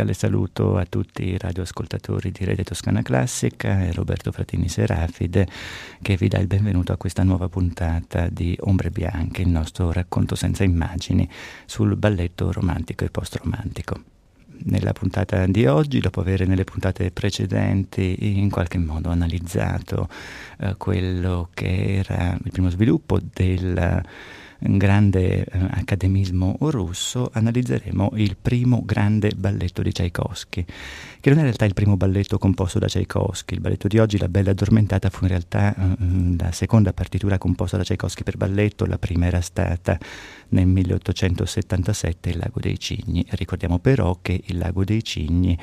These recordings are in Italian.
Cordiale saluto a tutti i radioascoltatori di Rete Toscana Classica e Roberto Fratini Serafide che vi dà il benvenuto a questa nuova puntata di Ombre Bianche, il nostro racconto senza immagini sul balletto romantico e post-romantico. Nella puntata di oggi, dopo aver nelle puntate precedenti in qualche modo analizzato eh, quello che era il primo sviluppo del grande eh, accademismo russo, analizzeremo il primo grande balletto di Tchaikovsky, che non è in realtà il primo balletto composto da Tchaikovsky. Il balletto di oggi, La Bella Addormentata, fu in realtà eh, la seconda partitura composta da Tchaikovsky per balletto, la prima era stata nel 1877 Il Lago dei Cigni. Ricordiamo però che Il Lago dei Cigni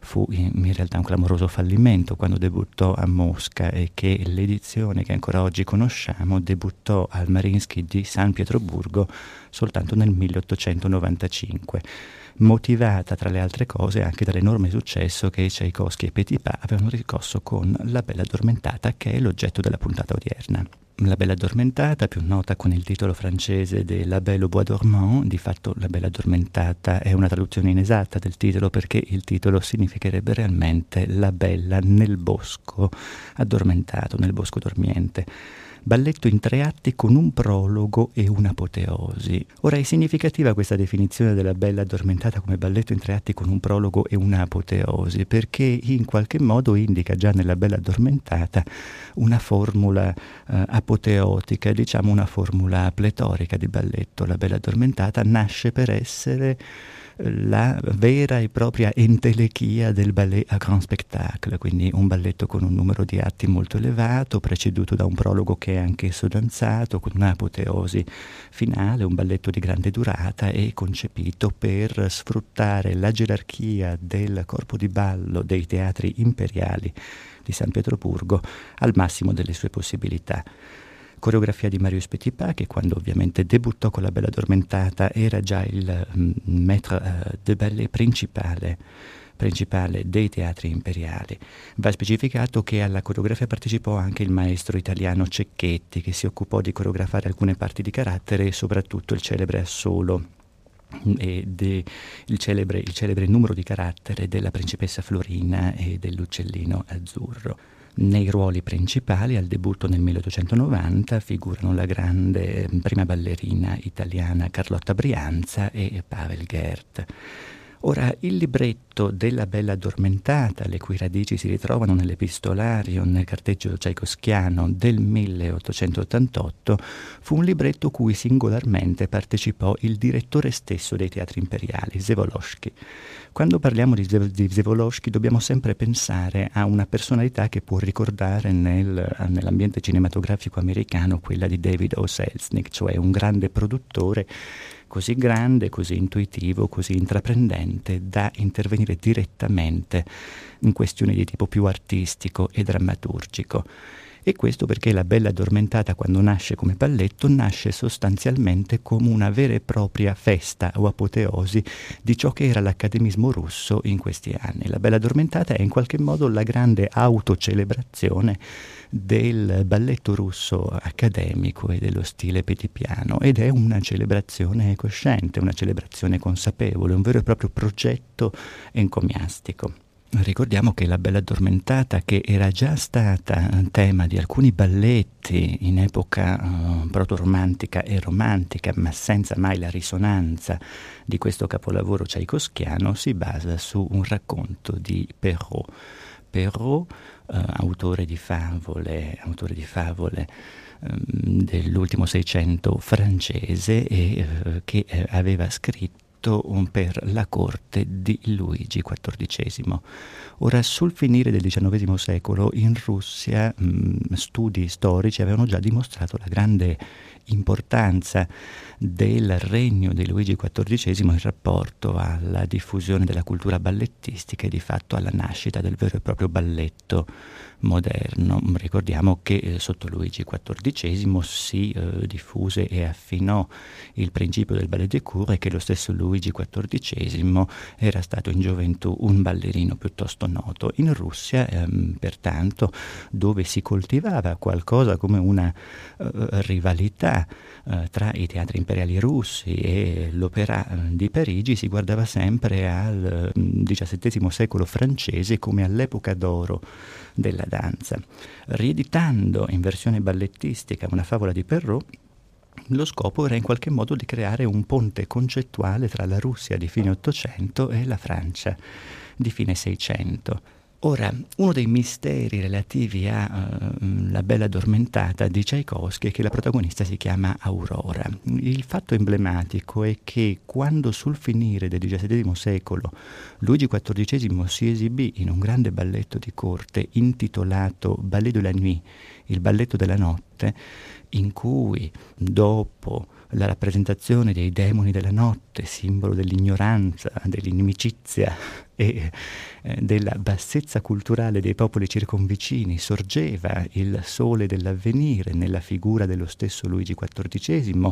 fu in realtà un clamoroso fallimento quando debuttò a Mosca e che l'edizione che ancora oggi conosciamo debuttò al Marinsky di San Pietroburgo soltanto nel 1895 motivata tra le altre cose anche dall'enorme successo che Tchaikovsky e Petipa avevano riscosso con La Bella Addormentata, che è l'oggetto della puntata odierna. La Bella Addormentata, più nota con il titolo francese de La Belle au Bois dormant, di fatto La Bella Addormentata è una traduzione inesatta del titolo perché il titolo significherebbe realmente La Bella nel bosco addormentato, nel bosco dormiente balletto in tre atti con un prologo e un'apoteosi. Ora è significativa questa definizione della Bella addormentata come balletto in tre atti con un prologo e un'apoteosi, perché in qualche modo indica già nella Bella addormentata una formula eh, apoteotica, diciamo una formula pletorica di balletto. La Bella addormentata nasce per essere la vera e propria entelechia del ballet a grand spectacle, quindi un balletto con un numero di atti molto elevato, preceduto da un prologo che è anch'esso danzato, con un'apoteosi finale, un balletto di grande durata e concepito per sfruttare la gerarchia del corpo di ballo dei teatri imperiali di San Pietroburgo al massimo delle sue possibilità coreografia di Marius Petipa che quando ovviamente debuttò con la Bella Addormentata era già il um, maître uh, de ballet principale principale dei teatri imperiali. Va specificato che alla coreografia partecipò anche il maestro italiano Cecchetti, che si occupò di coreografare alcune parti di carattere e soprattutto il celebre assolo e de, il, celebre, il celebre numero di carattere della principessa Florina e dell'uccellino azzurro. Nei ruoli principali, al debutto nel 1890, figurano la grande prima ballerina italiana Carlotta Brianza e Pavel Gert. Ora, il libretto della Bella Addormentata, le cui radici si ritrovano nell'epistolario, nel carteggio tchaikovskiano del 1888, fu un libretto cui singolarmente partecipò il direttore stesso dei teatri imperiali, Zevolosky. Quando parliamo di, di Zevolosky dobbiamo sempre pensare a una personalità che può ricordare nel, nell'ambiente cinematografico americano quella di David O. Selznick, cioè un grande produttore così grande, così intuitivo, così intraprendente da intervenire direttamente in questioni di tipo più artistico e drammaturgico. E questo perché la Bella Addormentata, quando nasce come balletto, nasce sostanzialmente come una vera e propria festa o apoteosi di ciò che era l'accademismo russo in questi anni. La Bella Addormentata è in qualche modo la grande autocelebrazione del balletto russo accademico e dello stile petipiano ed è una celebrazione cosciente, una celebrazione consapevole, un vero e proprio progetto encomiastico. Ricordiamo che La Bella Addormentata, che era già stata tema di alcuni balletti in epoca uh, proto-romantica e romantica, ma senza mai la risonanza di questo capolavoro tchaikovskiano, si basa su un racconto di Perrault. Perrault autore di favole, autore di favole ehm, dell'ultimo Seicento francese e eh, che eh, aveva scritto per la corte di Luigi XIV. Ora, sul finire del XIX secolo, in Russia mh, studi storici avevano già dimostrato la grande importanza del regno di Luigi XIV in rapporto alla diffusione della cultura ballettistica e di fatto alla nascita del vero e proprio balletto moderno. Ricordiamo che eh, sotto Luigi XIV si eh, diffuse e affinò il principio del ballet de cour e che lo stesso Luigi XIV era stato in gioventù un ballerino piuttosto noto. In Russia, ehm, pertanto, dove si coltivava qualcosa come una eh, rivalità eh, tra i teatri imperiali russi e l'opera eh, di Parigi, si guardava sempre al XVII mm, secolo francese come all'epoca d'oro della danza. Rieditando in versione ballettistica una favola di Perrault, lo scopo era in qualche modo di creare un ponte concettuale tra la Russia di fine Ottocento e la Francia di fine Seicento. Ora, uno dei misteri relativi alla uh, La Bella Addormentata di Tchaikovsky è che la protagonista si chiama Aurora. Il fatto emblematico è che quando sul finire del XVII secolo Luigi XIV si esibì in un grande balletto di corte intitolato Ballet de la Nuit, il balletto della notte, in cui dopo la rappresentazione dei demoni della notte, simbolo dell'ignoranza, dell'inimicizia e eh, della bassezza culturale dei popoli circonvicini, sorgeva il sole dell'avvenire nella figura dello stesso Luigi XIV, mh,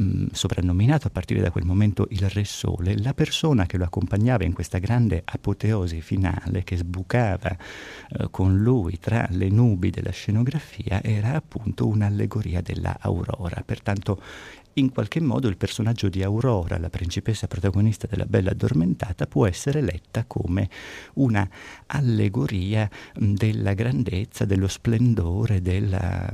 mm, soprannominato a partire da quel momento il Re Sole, la persona che lo accompagnava in questa grande apoteosi finale che sbucava eh, con lui tra le nubi della scenografia era appunto un'allegoria della aurora. Pertanto in qualche modo il personaggio di Aurora, la principessa protagonista della Bella Addormentata, può essere letta come una allegoria della grandezza, dello splendore, della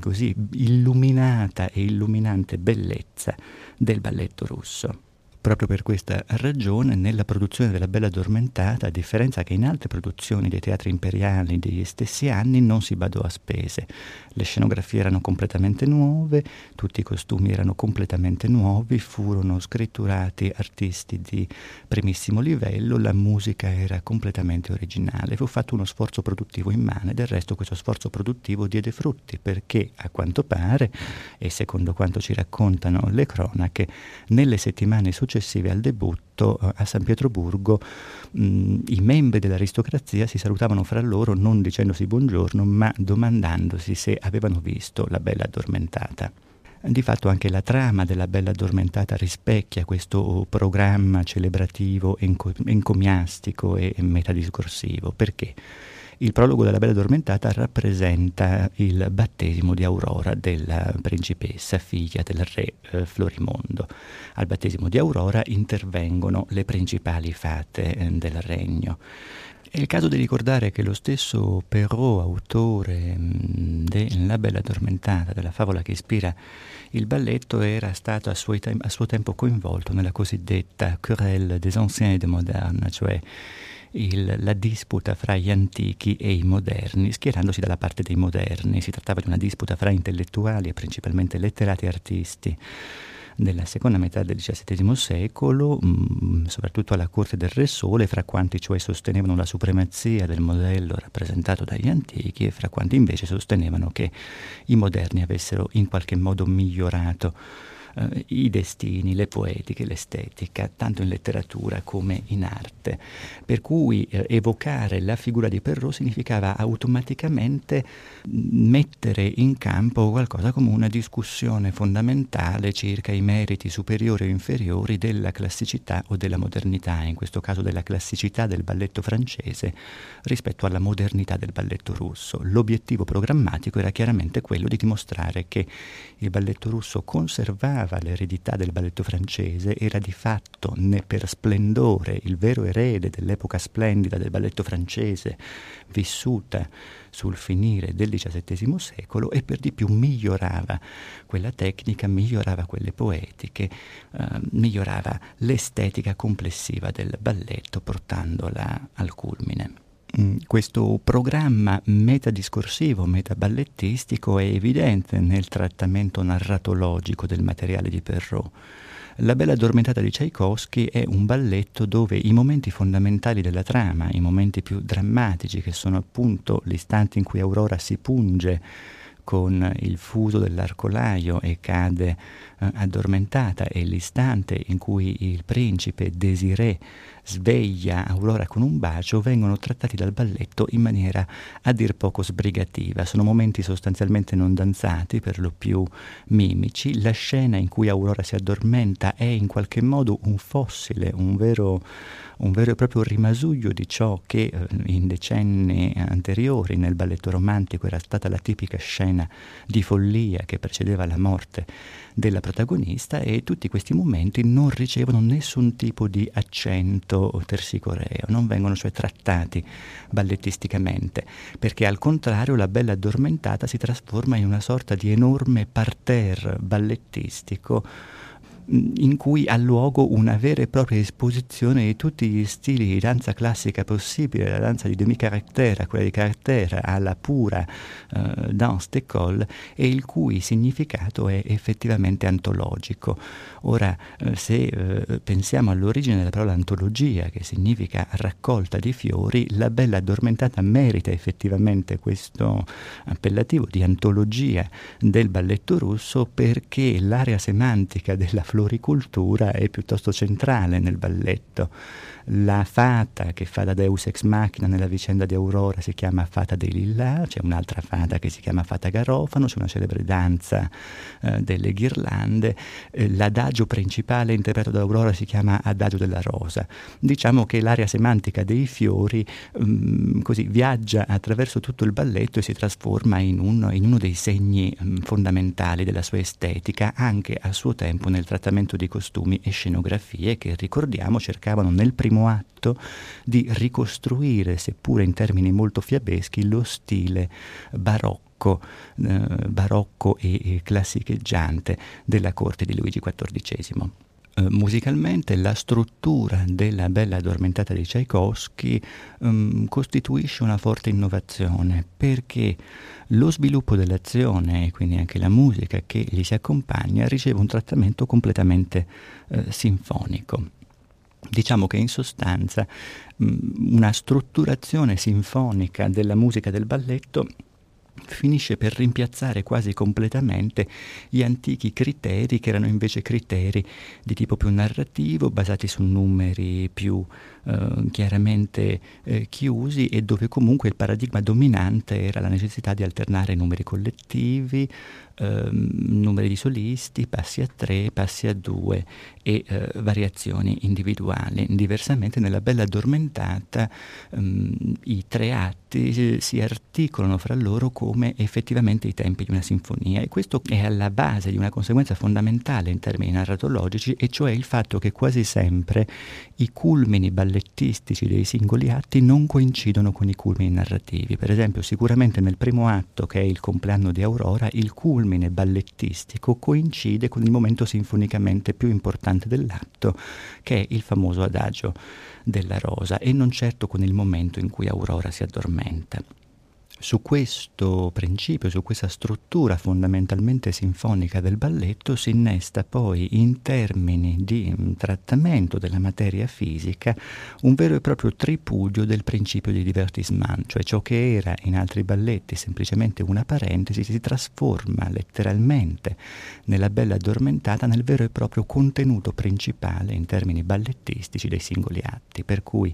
così illuminata e illuminante bellezza del balletto russo. Proprio per questa ragione, nella produzione della Bella Addormentata, a differenza che in altre produzioni dei teatri imperiali degli stessi anni, non si badò a spese. Le scenografie erano completamente nuove, tutti i costumi erano completamente nuovi, furono scritturati artisti di primissimo livello, la musica era completamente originale. Fu fatto uno sforzo produttivo immane, del resto questo sforzo produttivo diede frutti perché, a quanto pare, e secondo quanto ci raccontano le cronache, nelle settimane successive successive al debutto eh, a San Pietroburgo mh, i membri dell'aristocrazia si salutavano fra loro non dicendosi buongiorno ma domandandosi se avevano visto la bella addormentata. Di fatto anche la trama della Bella Addormentata rispecchia questo programma celebrativo, encomiastico e metadiscorsivo. Perché? Il prologo della Bella Addormentata rappresenta il battesimo di Aurora, della principessa, figlia del re eh, Florimondo. Al battesimo di Aurora intervengono le principali fate eh, del regno. È il caso di ricordare che lo stesso Perrault, autore mm, della Bella Addormentata, della favola che ispira il balletto, era stato a suo, a suo tempo coinvolto nella cosiddetta querelle des anciens et des modernes, cioè il, la disputa fra gli antichi e i moderni, schierandosi dalla parte dei moderni. Si trattava di una disputa fra intellettuali e principalmente letterati artisti della seconda metà del XVII secolo, mh, mm, soprattutto alla corte del Re Sole, fra quanti cioè sostenevano la supremazia del modello rappresentato dagli antichi e fra quanti invece sostenevano che i moderni avessero in qualche modo migliorato eh, i destini, le poetiche, l'estetica, tanto in letteratura come in arte. Per cui eh, evocare la figura di Perrault significava automaticamente mettere in campo qualcosa come una discussione fondamentale circa i meriti superiori o inferiori della classicità o della modernità, in questo caso della classicità del balletto francese rispetto alla modernità del balletto russo. L'obiettivo programmatico era chiaramente quello di dimostrare che il balletto russo conservava l'eredità del balletto francese, era di fatto né per splendore il vero erede dell'epoca splendida del balletto francese, vissuta sul finire del XVII secolo e per di più migliorava quella tecnica, migliorava quelle poetiche, eh, migliorava l'estetica complessiva del balletto portandola al culmine. Mm, questo programma metadiscorsivo, metaballettistico è evidente nel trattamento narratologico del materiale di Perrault. La Bella Addormentata di Tchaikovsky è un balletto dove i momenti fondamentali della trama, i momenti più drammatici, che sono appunto l'istante in cui Aurora si punge con il fuso dell'arcolaio e cade eh, addormentata e l'istante in cui il principe Desiré sveglia Aurora con un bacio vengono trattati dal balletto in maniera a dir poco sbrigativa. Sono momenti sostanzialmente non danzati, per lo più mimici. La scena in cui Aurora si addormenta è in qualche modo un fossile, un vero un vero e proprio rimasuglio di ciò che eh, in decenni anteriori nel balletto romantico era stata la tipica scena di follia che precedeva la morte della protagonista e tutti questi momenti non ricevono nessun tipo di accento tersicoreo, non vengono cioè trattati ballettisticamente, perché al contrario la bella addormentata si trasforma in una sorta di enorme parterre ballettistico in cui ha luogo una vera e propria esposizione di tutti gli stili di danza classica possibili, la danza di demi-caractère, quella di caractère, alla pura uh, danse d'école, e il cui significato è effettivamente antologico. Ora, uh, se uh, pensiamo all'origine della parola antologia, che significa raccolta di fiori, la bella addormentata merita effettivamente questo appellativo di antologia del balletto russo perché l'area semantica della flora floricoltura è piuttosto centrale nel balletto. La fata che fa da Deus ex machina nella vicenda di Aurora si chiama Fata dei Lilla, c'è un'altra fata che si chiama Fata Garofano, c'è una celebre danza eh, delle ghirlande, eh, l'adagio principale interpretato da Aurora si chiama Adagio della Rosa. Diciamo che l'area semantica dei fiori mh, mm, così viaggia attraverso tutto il balletto e si trasforma in uno, in uno dei segni mh, mm, fondamentali della sua estetica, anche a suo tempo nel trattamento di costumi e scenografie che ricordiamo cercavano nel primo primo atto di ricostruire, seppure in termini molto fiabeschi, lo stile barocco, eh, barocco e, e classicheggiante della corte di Luigi XIV. Uh, musicalmente la struttura della Bella addormentata di Tchaikovsky um, costituisce una forte innovazione perché lo sviluppo dell'azione e quindi anche la musica che gli si accompagna riceve un trattamento completamente uh, sinfonico. Diciamo che in sostanza mh, una strutturazione sinfonica della musica del balletto finisce per rimpiazzare quasi completamente gli antichi criteri che erano invece criteri di tipo più narrativo, basati su numeri più eh, chiaramente eh, chiusi e dove comunque il paradigma dominante era la necessità di alternare numeri collettivi, ehm, numeri di solisti, passi a tre, passi a due e eh, variazioni individuali. Diversamente nella bella addormentata ehm, i tre atti si articolano fra loro come effettivamente i tempi di una sinfonia e questo è alla base di una conseguenza fondamentale in termini narratologici e cioè il fatto che quasi sempre i culmini ballettistici dei singoli atti non coincidono con i culmini narrativi. Per esempio sicuramente nel primo atto che è il compleanno di Aurora il culmine ballettistico coincide con il momento sinfonicamente più importante dell'atto, che è il famoso adagio della rosa, e non certo con il momento in cui Aurora si addormenta. Su questo principio, su questa struttura fondamentalmente sinfonica del balletto si innesta poi in termini di mm, trattamento della materia fisica un vero e proprio tripudio del principio di divertissement, cioè ciò che era in altri balletti semplicemente una parentesi si trasforma letteralmente nella bella addormentata nel vero e proprio contenuto principale in termini ballettistici dei singoli atti, per cui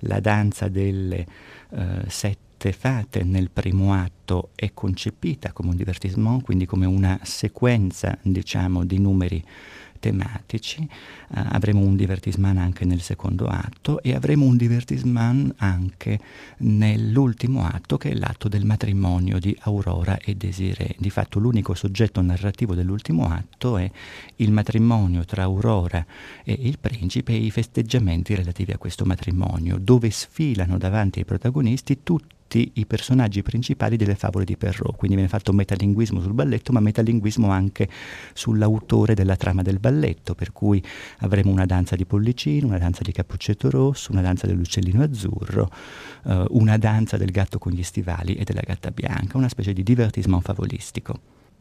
la danza delle uh, sette fate nel primo atto è concepita come un divertissement, quindi come una sequenza, diciamo, di numeri tematici, uh, avremo un divertissement anche nel secondo atto e avremo un divertissement anche nell'ultimo atto che è l'atto del matrimonio di Aurora e Desiree. Di fatto l'unico soggetto narrativo dell'ultimo atto è il matrimonio tra Aurora e il principe e i festeggiamenti relativi a questo matrimonio, dove sfilano davanti ai protagonisti tutti tutti i personaggi principali delle favole di Perrault, quindi viene fatto metalinguismo sul balletto, ma metalinguismo anche sull'autore della trama del balletto, per cui avremo una danza di Pollicino, una danza di Cappuccetto Rosso, una danza dell'uccellino azzurro, eh, una danza del gatto con gli stivali e della gatta bianca, una specie di divertissement favolistico.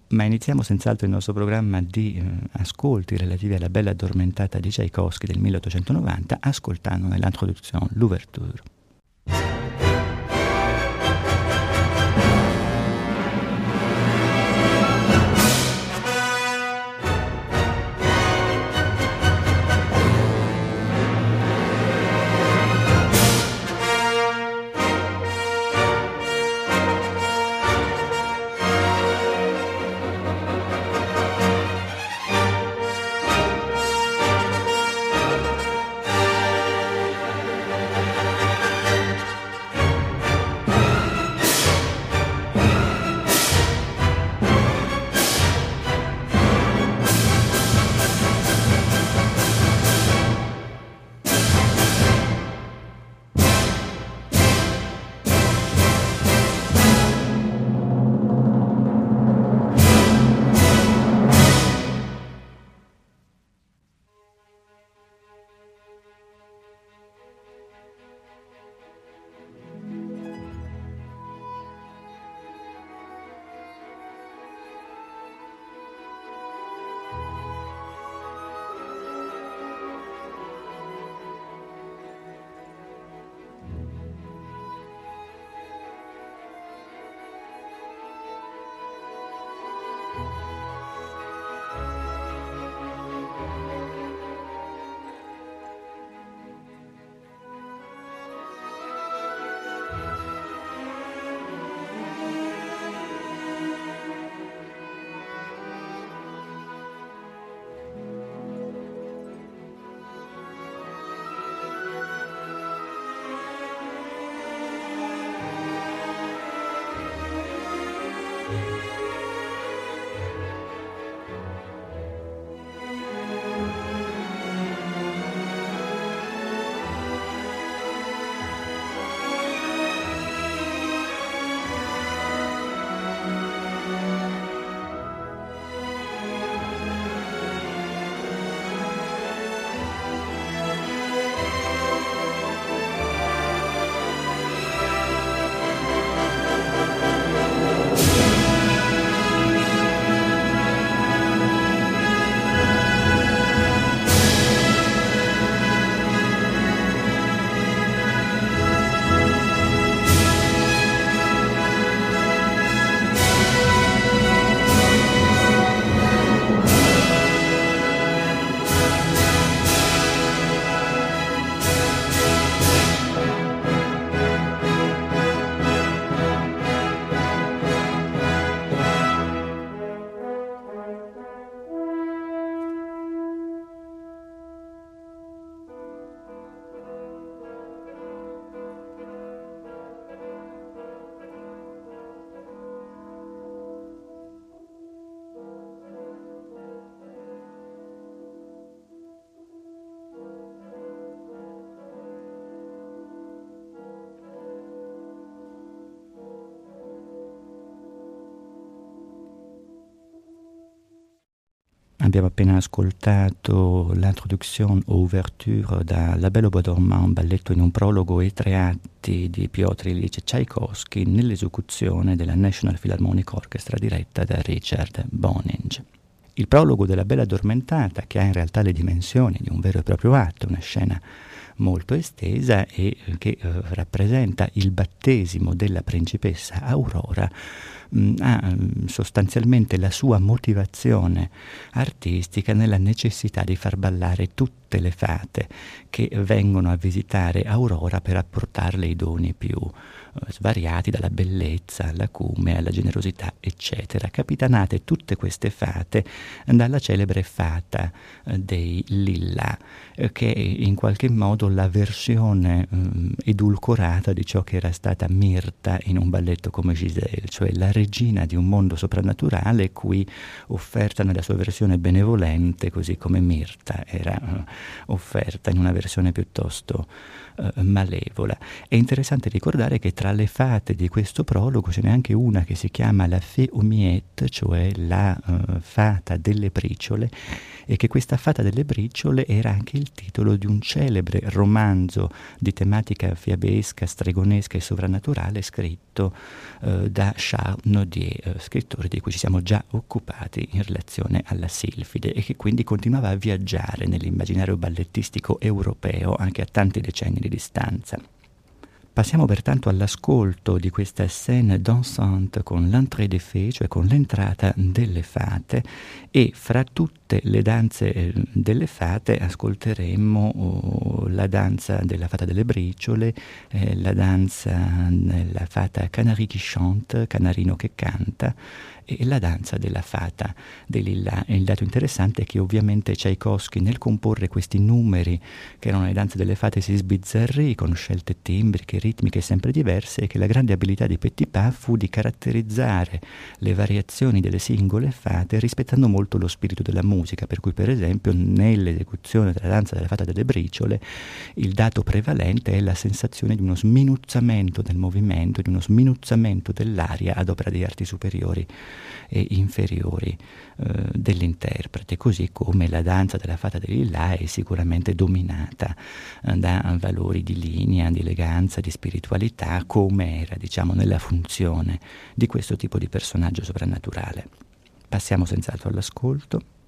Ma iniziamo senz'altro il nostro programma di eh, ascolti relativi alla bella addormentata di Tchaikovsky del 1890 ascoltando nell'introduzione l'ouverture. Abbiamo appena ascoltato l'introduzione o ouverture da La Belle au Bois dormant, un balletto in un prologo e tre atti di Piotr Ilyich Tchaikovsky nell'esecuzione della National Philharmonic Orchestra diretta da Richard Boninge. Il prologo della Bella Addormentata, che ha in realtà le dimensioni di un vero e proprio atto, una scena molto estesa e che eh, rappresenta il battesimo della principessa Aurora mh, ha sostanzialmente la sua motivazione artistica nella necessità di far ballare tutte le fate che vengono a visitare Aurora per apportarle i doni più eh, svariati dalla bellezza all'acume, alla generosità, eccetera, capitanate tutte queste fate dalla celebre fata eh, dei Lilla, eh, che è in qualche modo la versione um, edulcorata di ciò che era stata Mirta in un balletto come Giselle, cioè la regina di un mondo soprannaturale cui offerta nella sua versione benevolente, così come Mirta era offerta in una versione piuttosto uh, malevola. È interessante ricordare che tra le fate di questo prologo ce n'è anche una che si chiama la Fée aux cioè la uh, fata delle briciole, e che questa fata delle briciole era anche il titolo di un celebre romanzo di tematica fiabesca, stregonesca e sovrannaturale scritto uh, da Charles Nodier, scrittore di cui ci siamo già occupati in relazione alla Silfide e che quindi continuava a viaggiare nell'immaginario ballettistico europeo anche a tanti decenni di distanza. Passiamo pertanto all'ascolto di questa scène dansante con l'entrée des fées, cioè con l'entrata delle fate, e fra tutte le danze eh, delle fate ascolteremo oh, la danza della fata delle briciole, eh, la danza della fata Canari qui chante, Canarino che canta, e la danza della fata dei Lilla. Il dato interessante è che ovviamente Tchaikovsky nel comporre questi numeri che erano le danze delle fate si sbizzarrì con scelte timbriche, ritmiche sempre diverse e che la grande abilità di Petipa fu di caratterizzare le variazioni delle singole fate rispettando molto lo spirito della musica, per cui per esempio nell'esecuzione della danza della fata delle briciole il dato prevalente è la sensazione di uno sminuzzamento del movimento, di uno sminuzzamento dell'aria ad opera di arti superiori e inferiori eh, dell'interprete, così come la danza della fata dell'Illa è sicuramente dominata eh, da valori di linea, di eleganza, di spiritualità, come era diciamo nella funzione di questo tipo di personaggio soprannaturale. Passiamo senz'altro all'ascolto.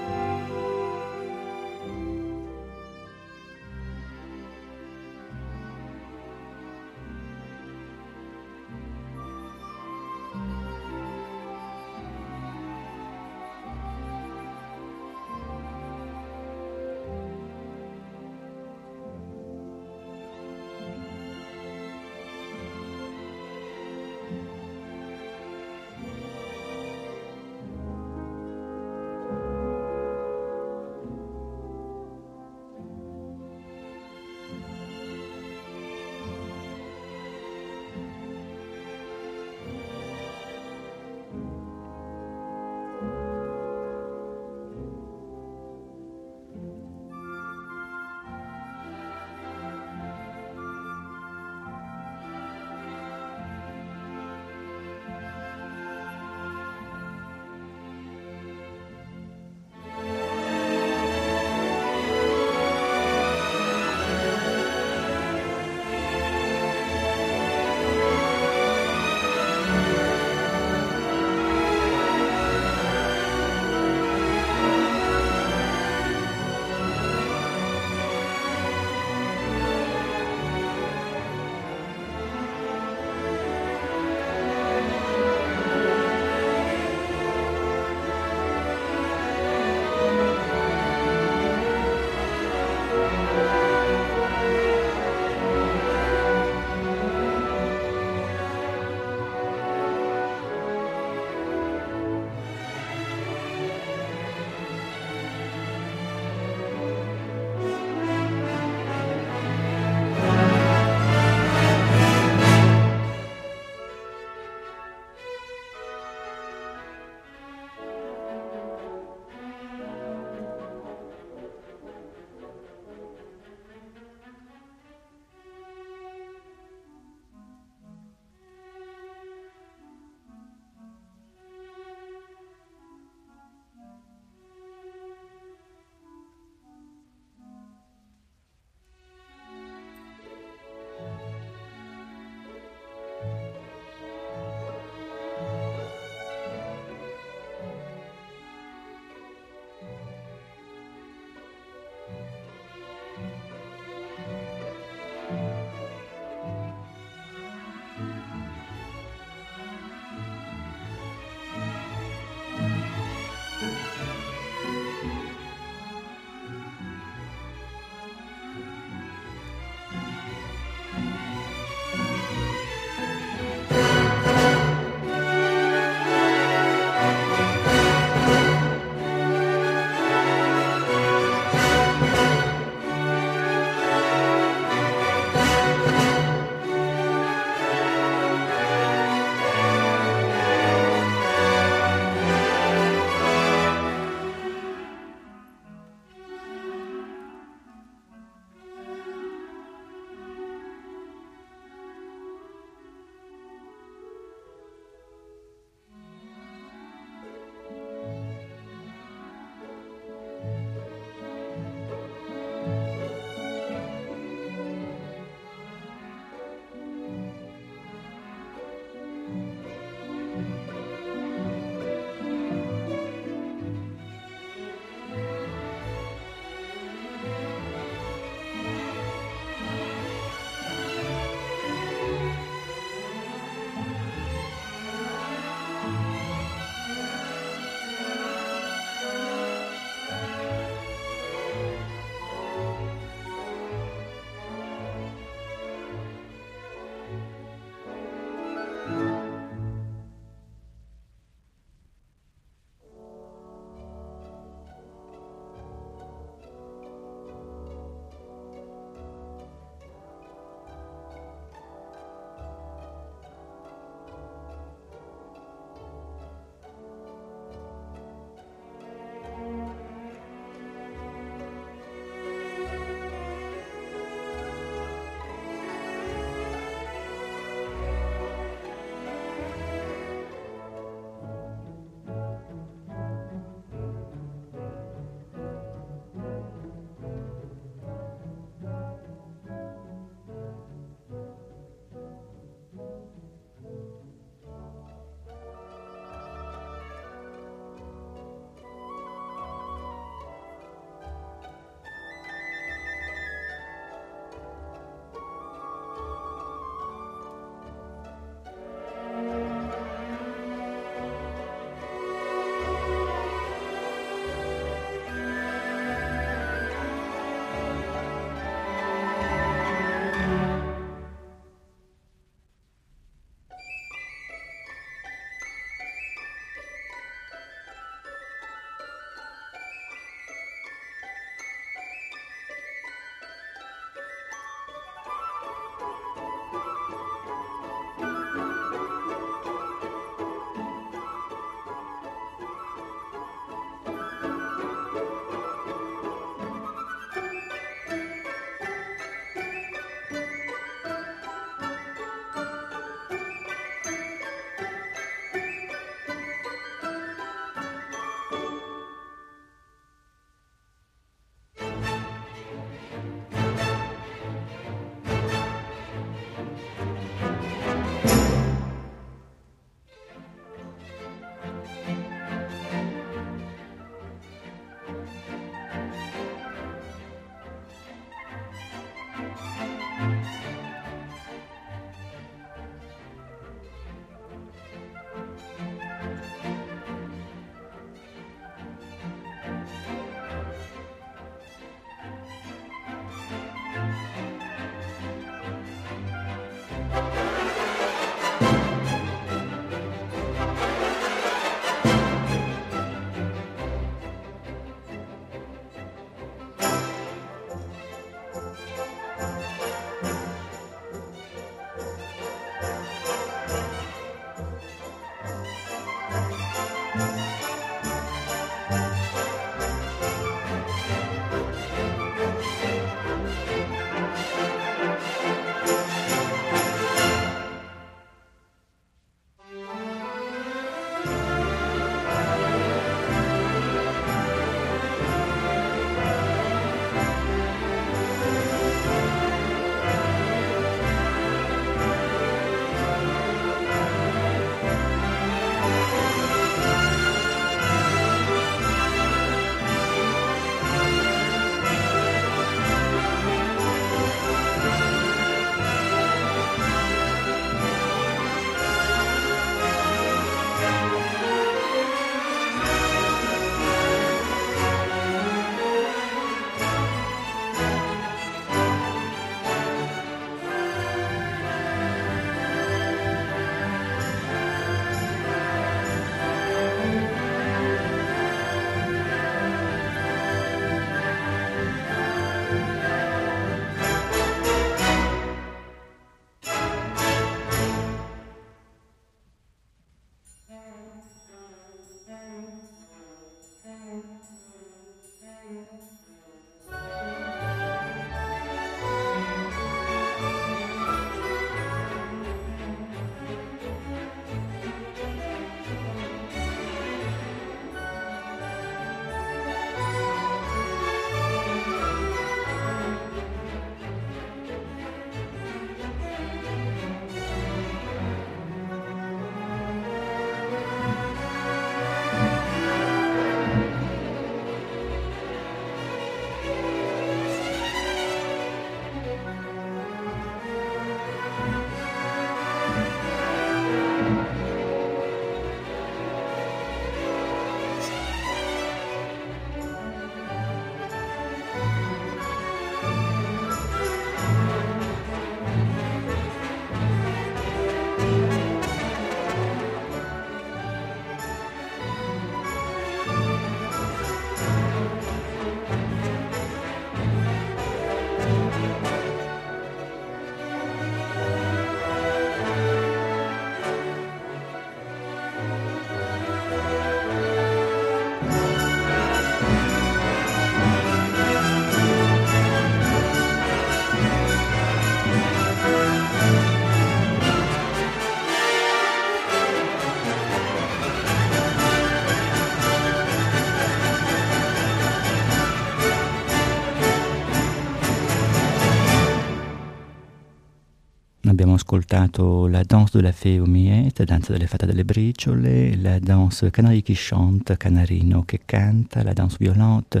Ascoltato la danse de la fée aux miettes, danza delle fate delle briciole, la danse canari qui chante, canarino che canta, la danse violente,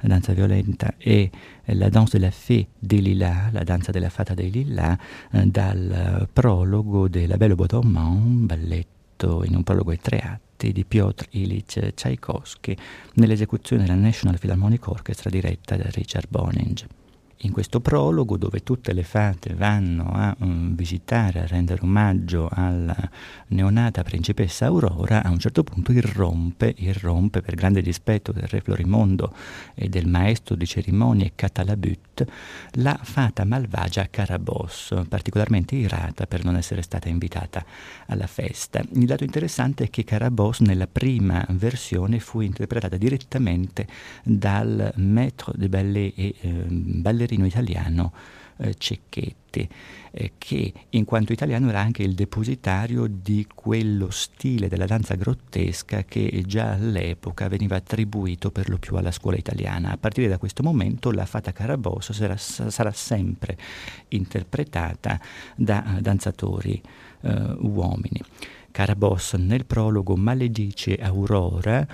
la danza violenta e la danse de la fée des lilas, la danza della fata dei lilas, eh, dal prologo della Belle Bois dormant, balletto in un prologo ai tre atti di Piotr Ilyich Tchaikovsky nell'esecuzione della National Philharmonic Orchestra diretta da Richard Boninge in questo prologo dove tutte le fate vanno a um, visitare, a rendere omaggio alla neonata principessa Aurora, a un certo punto irrompe, irrompe per grande dispetto del re Florimondo e del maestro di cerimonie Catalabut, la fata malvagia Carabos, particolarmente irata per non essere stata invitata alla festa. Il dato interessante è che Carabos nella prima versione fu interpretata direttamente dal maître de ballet e eh, ballerino ballerino italiano eh, Cecchetti, eh, che in quanto italiano era anche il depositario di quello stile della danza grottesca che già all'epoca veniva attribuito per lo più alla scuola italiana. A partire da questo momento la Fata Carabosso sarà, sarà sempre interpretata da danzatori eh, uomini. Carabosso nel prologo maledice Aurora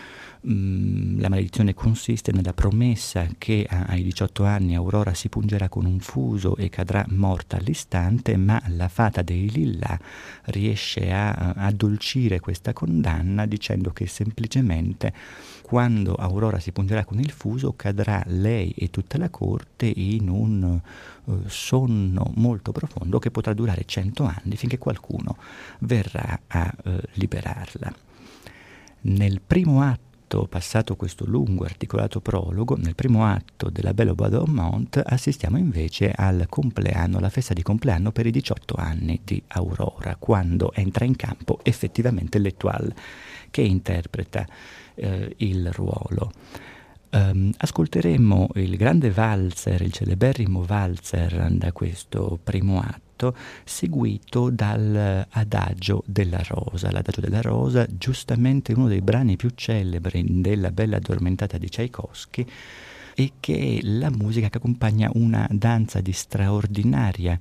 Mm, la maledizione consiste nella promessa che ai 18 anni Aurora si pungerà con un fuso e cadrà morta all'istante, ma la fata dei Lilla riesce a addolcire questa condanna dicendo che semplicemente quando Aurora si pungerà con il fuso cadrà lei e tutta la corte in un uh, sonno molto profondo che potrà durare cento anni finché qualcuno verrà a uh, liberarla. Nel primo atto passato questo lungo articolato prologo, nel primo atto della Belle Bois d'Ormont assistiamo invece al compleanno, alla festa di compleanno per i 18 anni di Aurora, quando entra in campo effettivamente l'Etoile che interpreta eh, il ruolo. Um, ascolteremo il grande valzer, il celeberrimo valzer da questo primo atto seguito dall'Adagio della Rosa. L'Adagio della Rosa, giustamente uno dei brani più celebri della Bella addormentata di Tchaikovsky, e che è la musica che accompagna una danza di straordinaria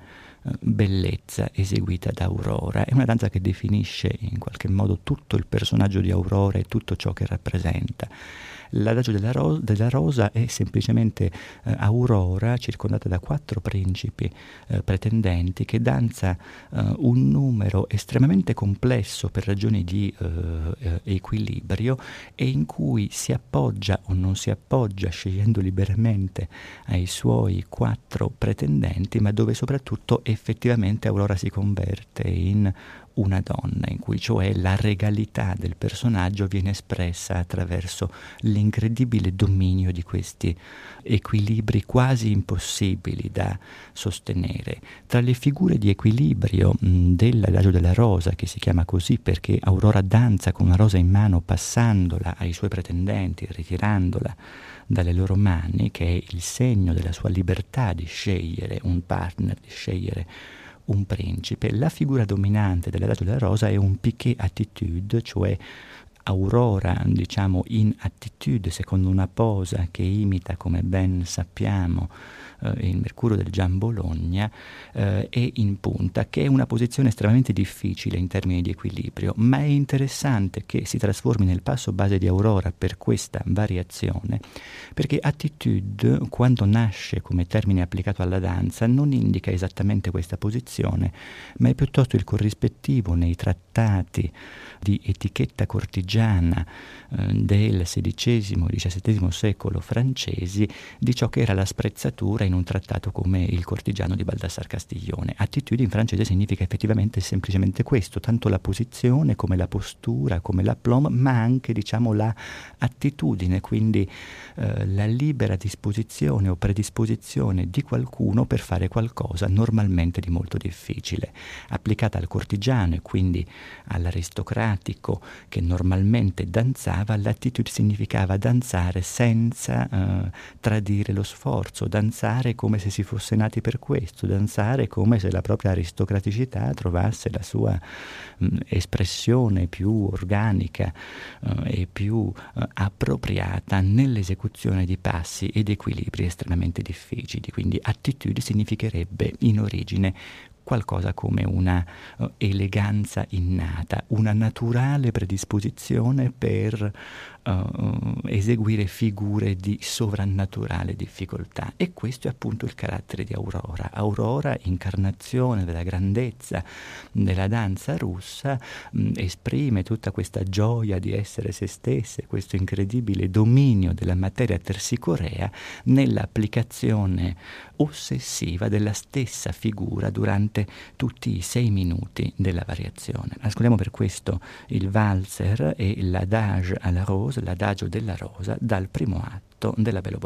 bellezza eseguita da Aurora. È una danza che definisce in qualche modo tutto il personaggio di Aurora e tutto ciò che rappresenta. L'adagio della, ro- della rosa è semplicemente eh, Aurora circondata da quattro principi eh, pretendenti che danza eh, un numero estremamente complesso per ragioni di eh, eh, equilibrio e in cui si appoggia o non si appoggia scegliendo liberamente ai suoi quattro pretendenti, ma dove soprattutto effettivamente Aurora si converte in una donna, in cui cioè la regalità del personaggio viene espressa attraverso l'incredibile dominio di questi equilibri quasi impossibili da sostenere. Tra le figure di equilibrio dell'adagio della rosa, che si chiama così perché Aurora danza con una rosa in mano passandola ai suoi pretendenti, ritirandola dalle loro mani, che è il segno della sua libertà di scegliere un partner, di scegliere un principe. La figura dominante dell'Adagio della Rosa è un piquet attitude, cioè Aurora, diciamo, in attitude, secondo una posa che imita, come ben sappiamo, eh, il Mercurio del Gian Bologna eh, è in punta, che è una posizione estremamente difficile in termini di equilibrio, ma è interessante che si trasformi nel passo base di Aurora per questa variazione, perché attitude, quando nasce come termine applicato alla danza, non indica esattamente questa posizione, ma è piuttosto il corrispettivo nei trattati di etichetta cortigiana eh, del XVI-XVII secolo francesi di ciò che era la sprezzatura in un trattato come il cortigiano di Baldassar Castiglione. Attitudine in francese significa effettivamente semplicemente questo, tanto la posizione come la postura, come l'aplomb, ma anche diciamo la attitudine, quindi eh, la libera disposizione o predisposizione di qualcuno per fare qualcosa normalmente di molto difficile. Applicata al cortigiano e quindi all'aristocratico che normalmente danzava, l'attitudine significava danzare senza eh, tradire lo sforzo, danzare danzare come se si fosse nati per questo, danzare come se la propria aristocraticità trovasse la sua mh, espressione più organica eh, e più eh, appropriata nell'esecuzione di passi ed equilibri estremamente difficili. Quindi attitude significherebbe in origine qualcosa come una uh, eleganza innata, una naturale predisposizione per uh, eseguire figure di sovrannaturale difficoltà e questo è appunto il carattere di Aurora. Aurora, incarnazione della grandezza della danza russa, mh, esprime tutta questa gioia di essere se stessa, questo incredibile dominio della materia tersicorea nell'applicazione ossessiva della stessa figura durante tutti i sei minuti della variazione. Ascoltiamo per questo il valzer e l'adage alla rose, l'adagio della rosa, dal primo atto della Belle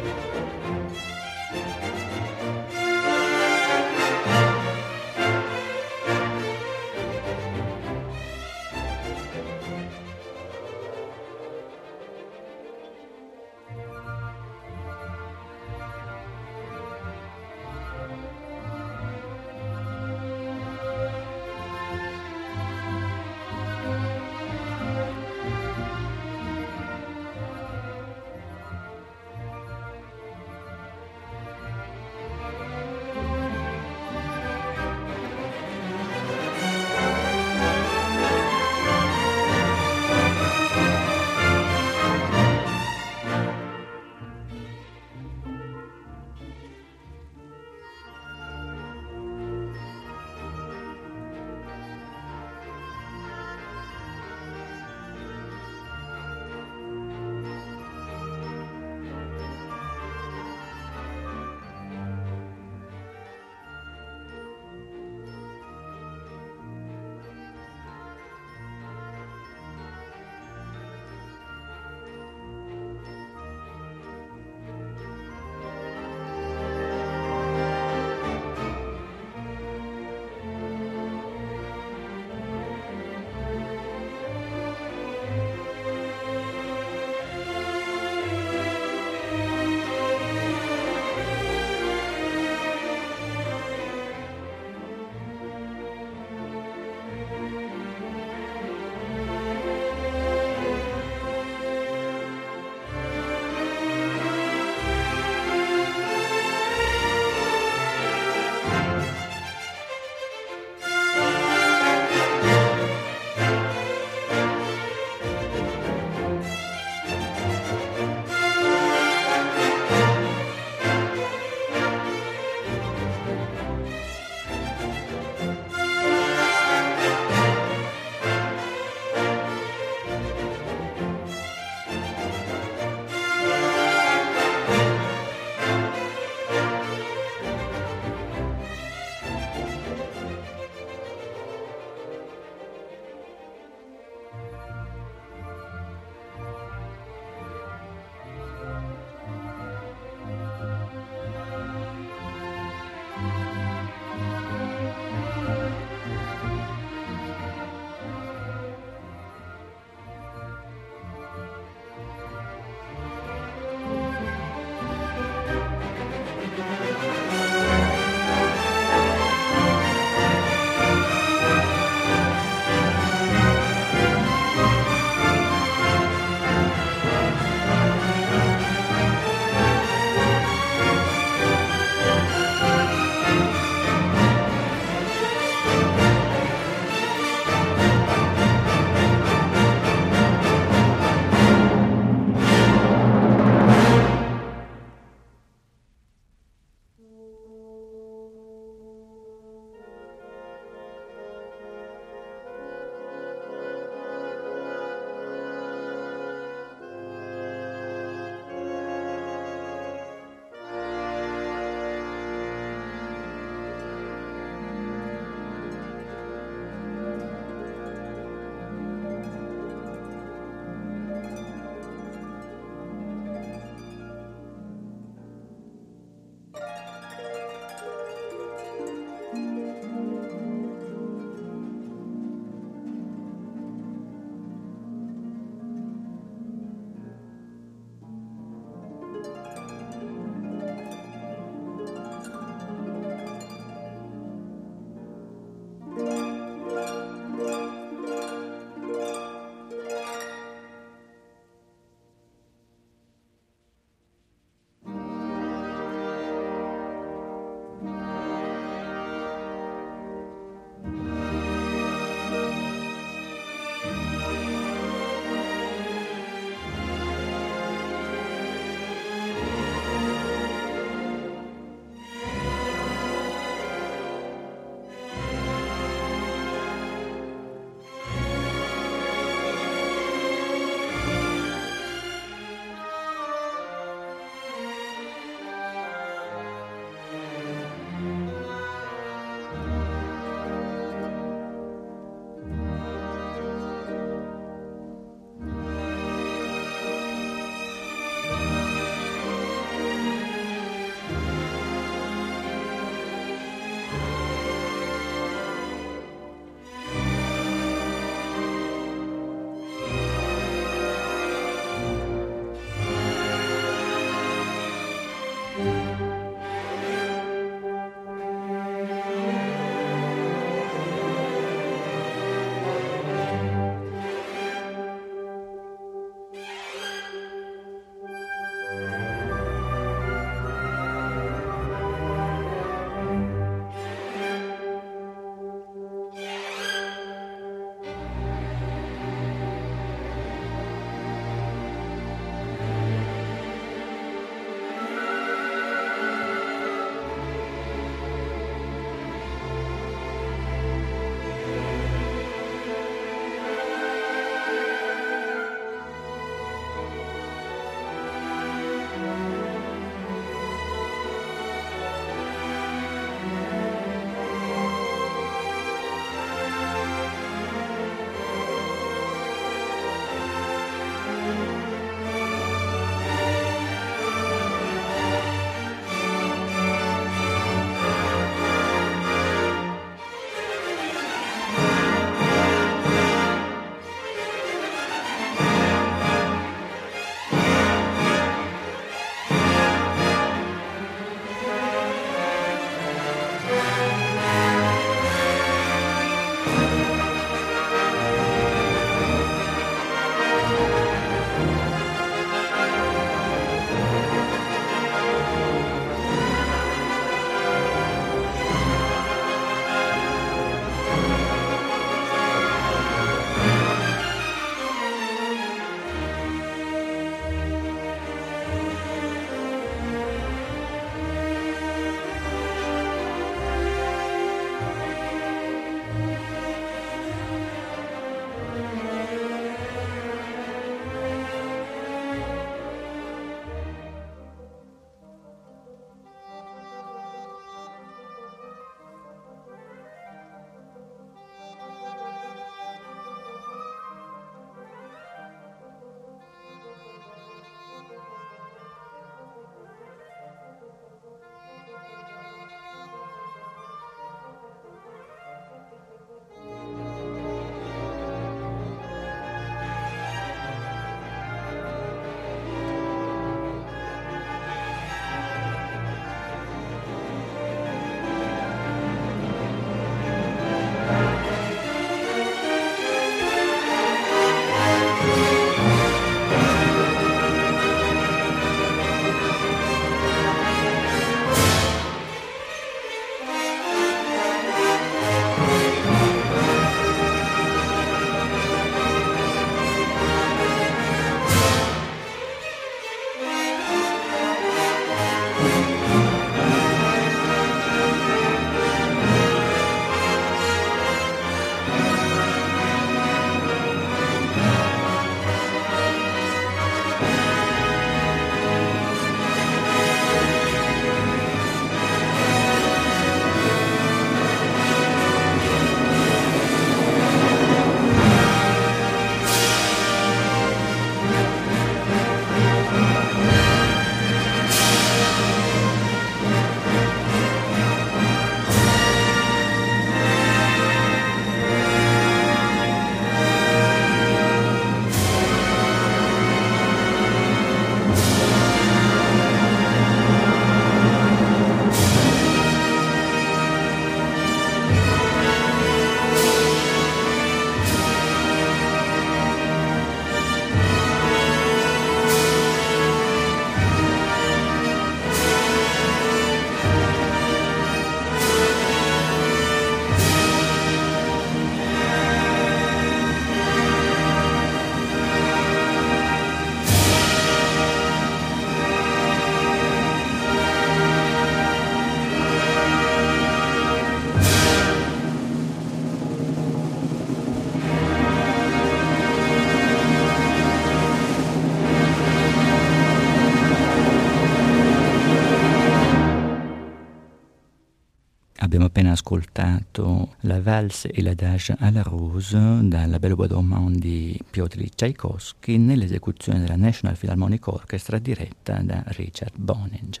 valse e l'adage à la rose dalla Belle Bois dormant di Piotr Tchaikovsky nell'esecuzione della National Philharmonic Orchestra diretta da Richard Boninge.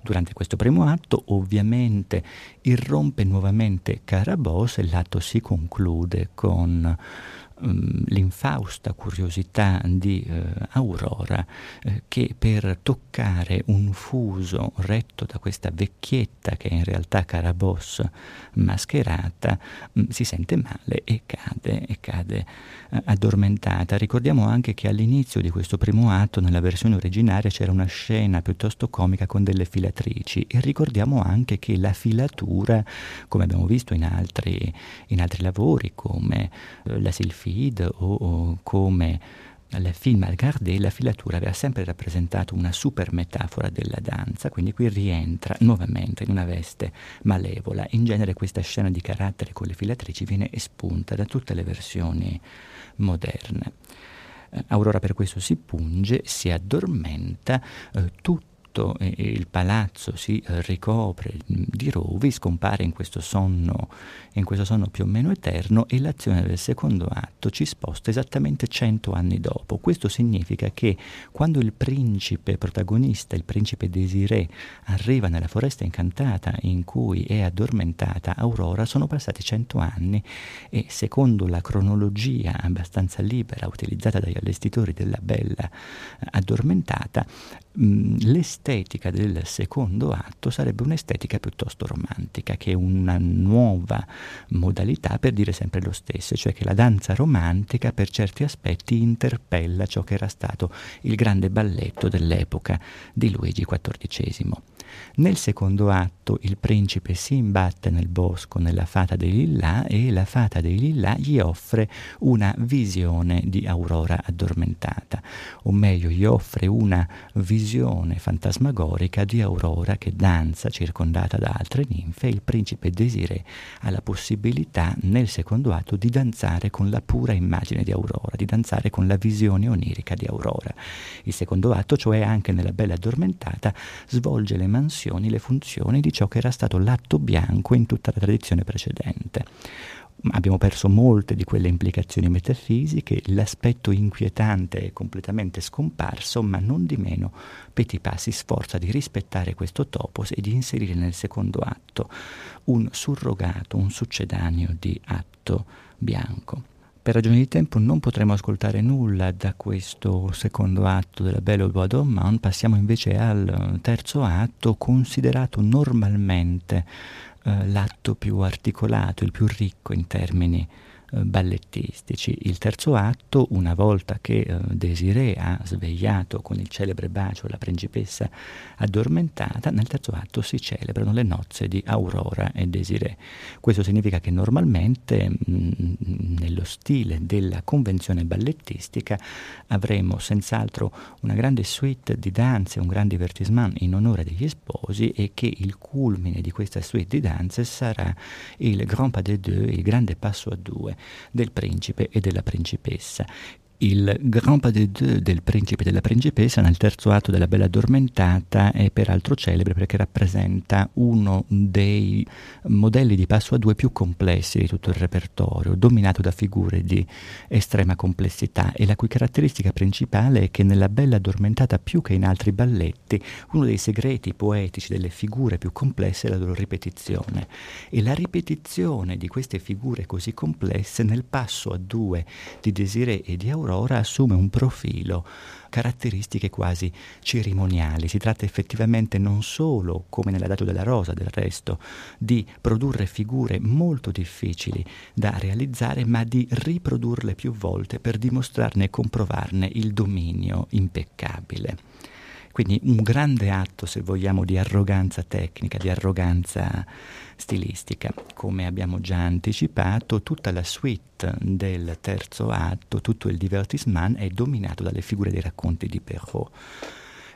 Durante questo primo atto ovviamente irrompe nuovamente Carabosse e l'atto si conclude con um, l'infausta curiosità di uh, Aurora uh, che per toccare un fuso retto da questa vecchietta che è in realtà Carabos mascherata um, si sente male e cade, e cade uh, addormentata. Ricordiamo anche che all'inizio di questo primo atto nella versione originaria c'era una scena piuttosto comica con delle filatrici e ricordiamo anche che la filatura, come abbiamo visto in altri, in altri lavori come la Silfina, Feed o, o come nel film Al Gardé la filatura aveva sempre rappresentato una super metafora della danza, quindi qui rientra nuovamente in una veste malevola. In genere questa scena di carattere con le filatrici viene espunta da tutte le versioni moderne. Eh, Aurora per questo si punge, si addormenta, eh, tutto tutto il palazzo si ricopre di rovi, scompare in questo sonno, in questo sonno più o meno eterno e l'azione del secondo atto ci sposta esattamente cento anni dopo. Questo significa che quando il principe protagonista, il principe Desiré, arriva nella foresta incantata in cui è addormentata Aurora, sono passati cento anni e secondo la cronologia abbastanza libera utilizzata dagli allestitori della bella addormentata, l'estetica del secondo atto sarebbe un'estetica piuttosto romantica, che è una nuova modalità per dire sempre lo stesso, cioè che la danza romantica per certi aspetti interpella ciò che era stato il grande balletto dell'epoca di Luigi XIV. Nel secondo atto il principe si imbatte nel bosco nella fata dei Lillà e la fata dei Lillà gli offre una visione di Aurora addormentata, o meglio gli offre una visione fantasmagorica di Aurora che danza circondata da altre ninfe il principe Desiré ha la possibilità nel secondo atto di danzare con la pura immagine di Aurora, di danzare con la visione onirica di Aurora. Il secondo atto, cioè anche nella bella addormentata, svolge le mansioni, le funzioni di ciò che era stato l'atto bianco in tutta la tradizione precedente. Abbiamo perso molte di quelle implicazioni metafisiche, l'aspetto inquietante è completamente scomparso, ma non di meno Petipa si sforza di rispettare questo topos e di inserire nel secondo atto un surrogato, un succedaneo di atto bianco. Per ragioni di tempo non potremo ascoltare nulla da questo secondo atto della Belle au Bois passiamo invece al terzo atto considerato normalmente eh, l'atto più articolato, il più ricco in termini eh, ballettistici. Il terzo atto, una volta che eh, Desiree ha svegliato con il celebre bacio la principessa addormentata, nel terzo atto si celebrano le nozze di Aurora e Desiree. Questo significa che normalmente mh, mm, nello stile della convenzione ballettistica avremo senz'altro una grande suite di danze, un grande divertissement in onore degli sposi e che il culmine di questa suite di danze sarà il Grand Pas de Deux, il grande passo a due, del principe e della principessa il Grand Pas de Deux del principe e della principessa nel terzo atto della Bella Addormentata è peraltro celebre perché rappresenta uno dei modelli di passo a due più complessi di tutto il repertorio, dominato da figure di estrema complessità. E la cui caratteristica principale è che nella Bella Addormentata più che in altri balletti uno dei segreti poetici delle figure più complesse è la loro ripetizione. E la ripetizione di queste figure così complesse nel passo a due di Desiree e di Aurora Aurora assume un profilo, caratteristiche quasi cerimoniali. Si tratta effettivamente non solo, come nell'adagio della rosa del resto, di produrre figure molto difficili da realizzare, ma di riprodurle più volte per dimostrarne e comprovarne il dominio impeccabile. Quindi un grande atto, se vogliamo, di arroganza tecnica, di arroganza stilistica. Come abbiamo già anticipato, tutta la suite del terzo atto, tutto il divertissement è dominato dalle figure dei racconti di Perrault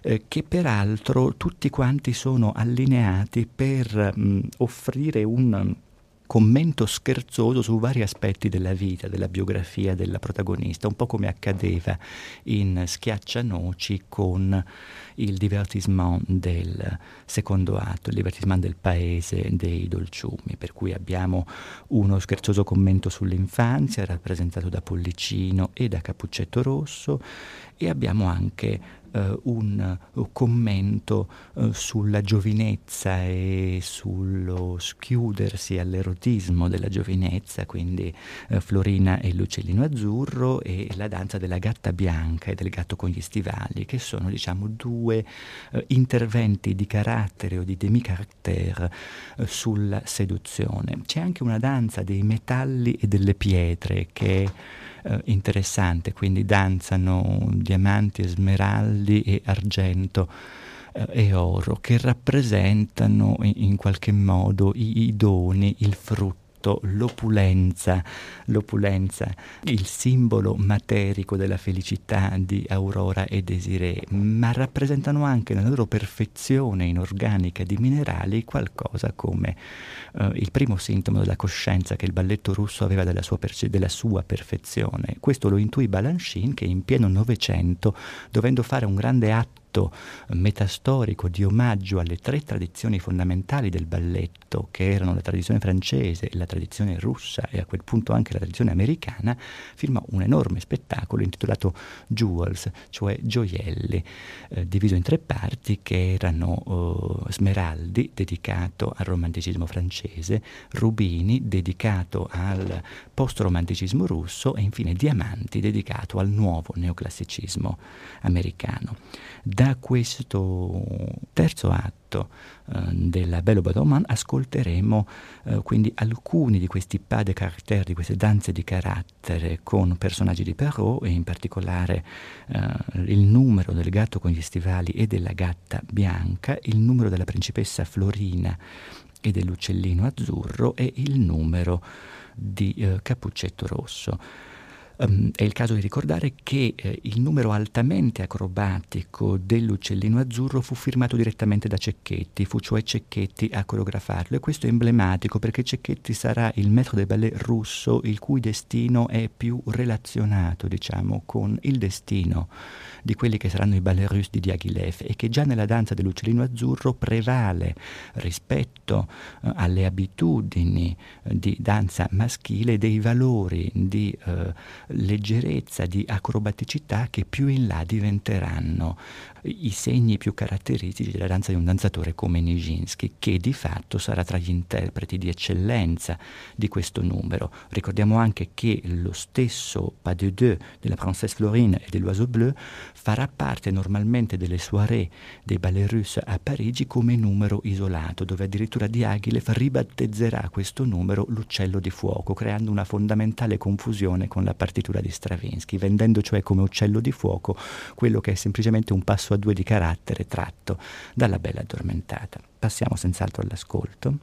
eh, che peraltro tutti quanti sono allineati per mh, offrire un commento scherzoso su vari aspetti della vita, della biografia della protagonista, un po' come accadeva in Schiaccianoci con il divertissement del secondo atto, il divertissement del paese dei dolciumi, per cui abbiamo uno scherzoso commento sull'infanzia rappresentato da Pollicino e da Cappuccetto Rosso e abbiamo anche uh, un uh, commento uh, sulla giovinezza e sullo schiudersi all'erotismo della giovinezza, quindi Florina e l'uccellino azzurro e la danza della gatta bianca e del gatto con gli stivali, che sono diciamo due interventi di carattere o di demi-caractère sulla seduzione. C'è anche una danza dei metalli e delle pietre che eh, interessante, quindi danzano diamanti smeraldi e argento eh, e oro che rappresentano in, qualche modo i doni, il frutto tutto l'opulenza, l'opulenza, il simbolo materico della felicità di Aurora e Desiree, ma rappresentano anche nella loro perfezione inorganica di minerali qualcosa come eh, il primo sintomo della coscienza che il balletto russo aveva della sua, perce- della sua perfezione. Questo lo intuì Balanchine che in pieno Novecento, dovendo fare un grande atto atto metastorico di omaggio alle tre tradizioni fondamentali del balletto, che erano la tradizione francese, la tradizione russa e a quel punto anche la tradizione americana, firmò un enorme spettacolo intitolato Jewels, cioè gioielli, eh, diviso in tre parti che erano eh, Smeraldi, dedicato al romanticismo francese, Rubini, dedicato al post-romanticismo russo e infine Diamanti, dedicato al nuovo neoclassicismo americano. Da questo terzo atto eh, della Bello Badoman ascolteremo eh, quindi alcuni di questi pas de caractère, di queste danze di carattere con personaggi di Perrault e in particolare eh, il numero del gatto con gli stivali e della gatta bianca, il numero della principessa Florina e dell'uccellino azzurro e il numero di eh, Cappuccetto Rosso. Um, è il caso di ricordare che eh, il numero altamente acrobatico dell'uccellino azzurro fu firmato direttamente da Cecchetti, fu cioè Cecchetti a coreografarlo. E questo è emblematico perché Cecchetti sarà il maître de ballet russo il cui destino è più relazionato, diciamo, con il destino di quelli che saranno i ballet russi di Diaghilev e che già nella danza dell'uccellino azzurro prevale rispetto eh, alle abitudini eh, di danza maschile dei valori di eh, leggerezza, di acrobaticità che più in là diventeranno i segni più caratteristici della danza di un danzatore come Nijinsky, che di fatto sarà tra gli interpreti di eccellenza di questo numero. Ricordiamo anche che lo stesso Pas de deux della Princesse Florine e dell'Oiseau Bleu farà parte normalmente delle soirée dei ballet russi a Parigi come numero isolato, dove addirittura Diaghilev ribattezzerà questo numero l'uccello di fuoco, creando una fondamentale confusione con la partitura di Stravinsky, vendendo cioè come uccello di fuoco quello che è semplicemente un passo a due di carattere tratto dalla bella addormentata. Passiamo senz'altro all'ascolto.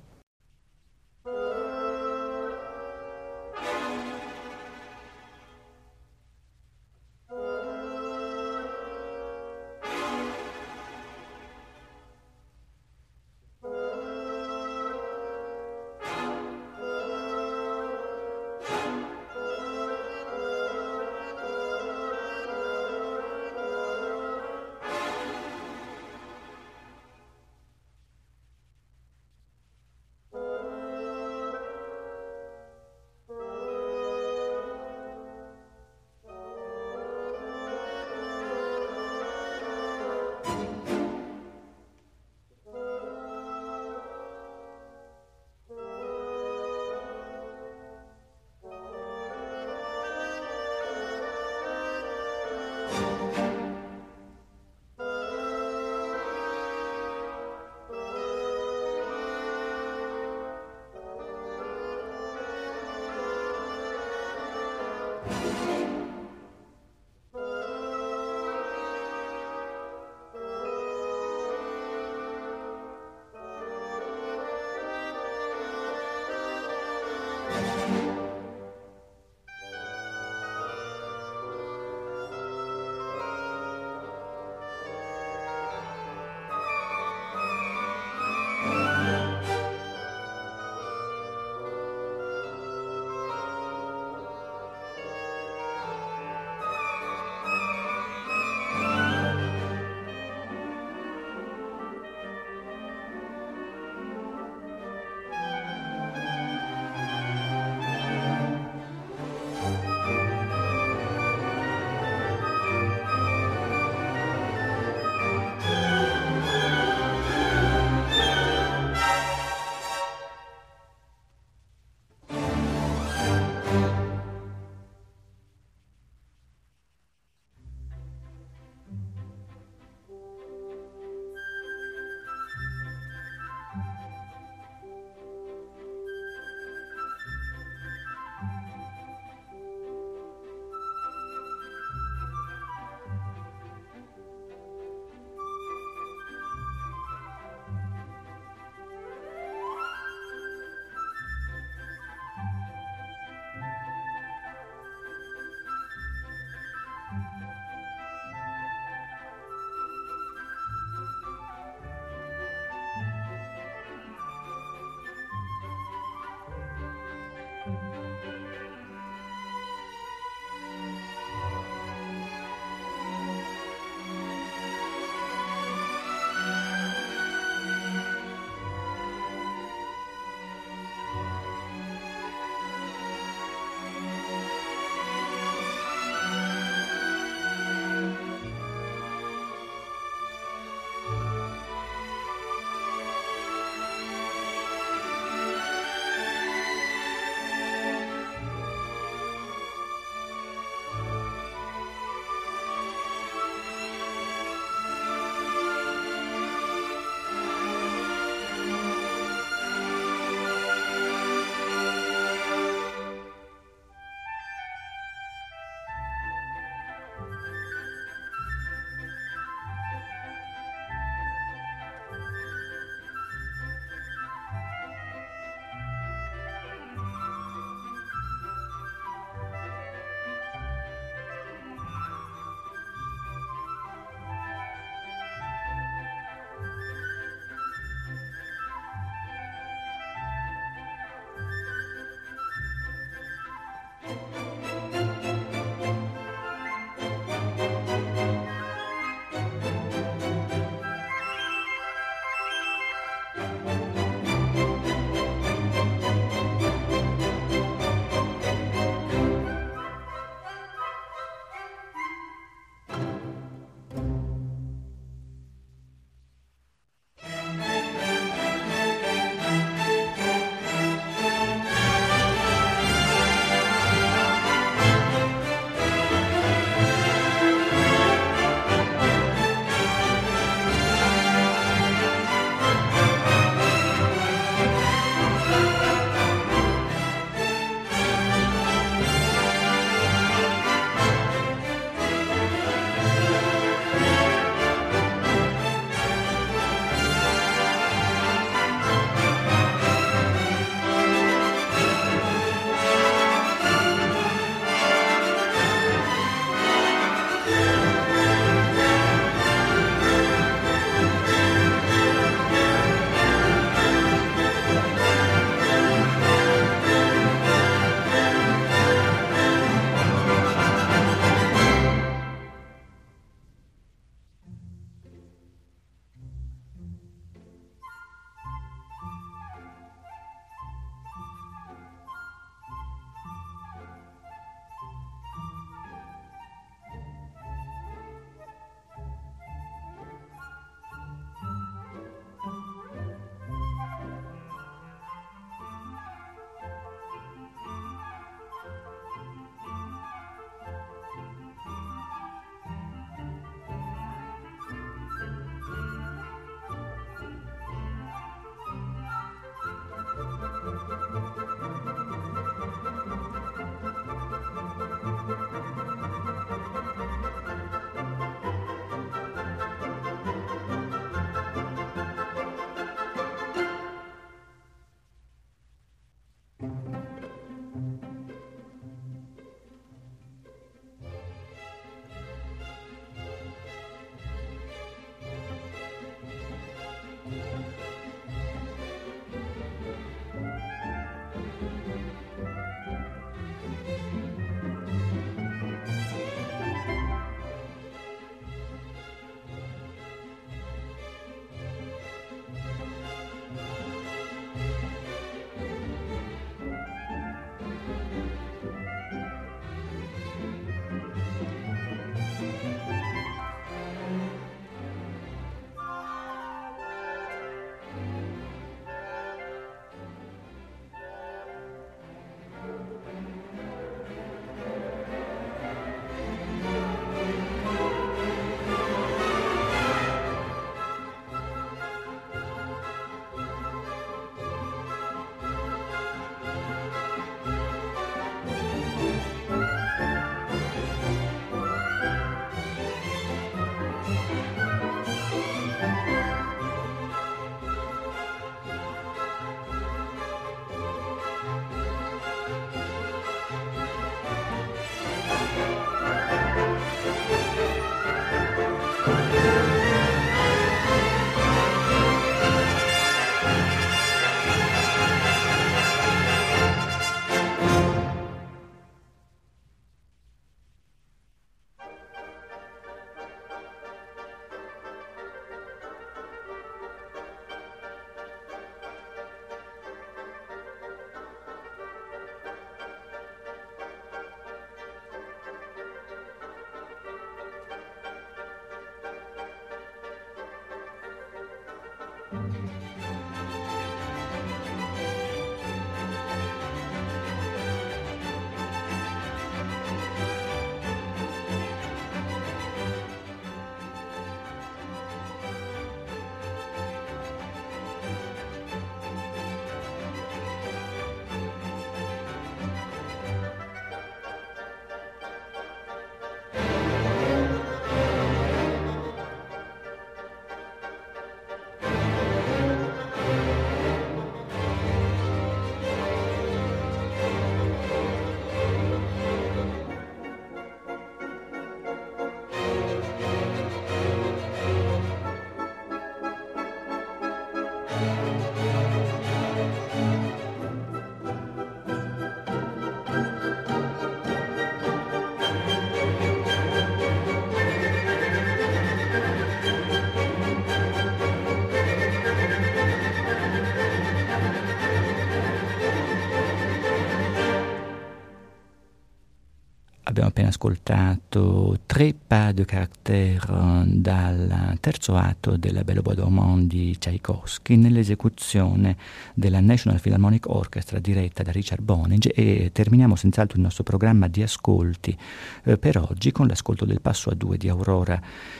Abbiamo appena ascoltato tre pas de caractère dal terzo atto della Belle Bois dormant di Tchaikovsky nell'esecuzione della National Philharmonic Orchestra diretta da Richard Boninge e terminiamo senz'altro il nostro programma di ascolti eh, per oggi con l'ascolto del passo a due di Aurora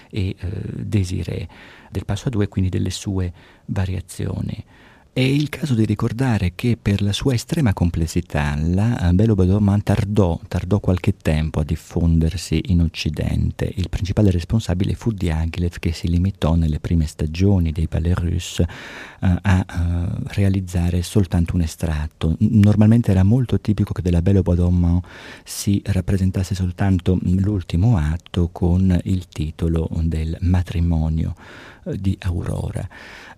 e eh, Desiree, del passo a due quindi delle sue variazioni. È il caso di ricordare che per la sua estrema complessità la Bello Bedorman tardò, tardò qualche tempo a diffondersi in Occidente. Il principale responsabile fu Diaghilev che si limitò nelle prime stagioni dei Palais Russes uh, a uh, realizzare soltanto un estratto. Normalmente era molto tipico che della Bello Bedorman si rappresentasse soltanto l'ultimo atto con il titolo del matrimonio di Aurora.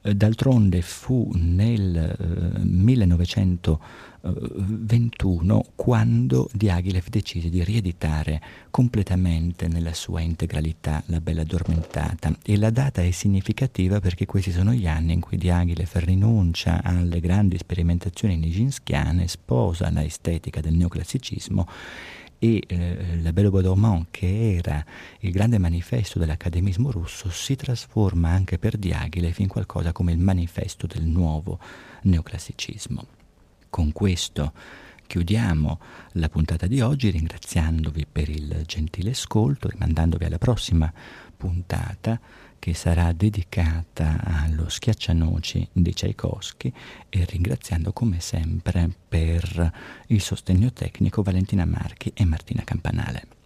D'altronde fu nel eh, 1921 quando Diaghilev decise di rieditare completamente nella sua integralità La Bella Addormentata e la data è significativa perché questi sono gli anni in cui Diaghilev rinuncia alle grandi sperimentazioni nijinschiane, sposa la estetica del neoclassicismo e eh, la Belle Bois che era il grande manifesto dell'accademismo russo, si trasforma anche per Diaghilev in qualcosa come il manifesto del nuovo neoclassicismo. Con questo chiudiamo la puntata di oggi ringraziandovi per il gentile ascolto, rimandandovi alla prossima puntata che sarà dedicata allo schiaccianoci di Tchaikovsky e ringraziando come sempre per il sostegno tecnico Valentina Marchi e Martina Campanale.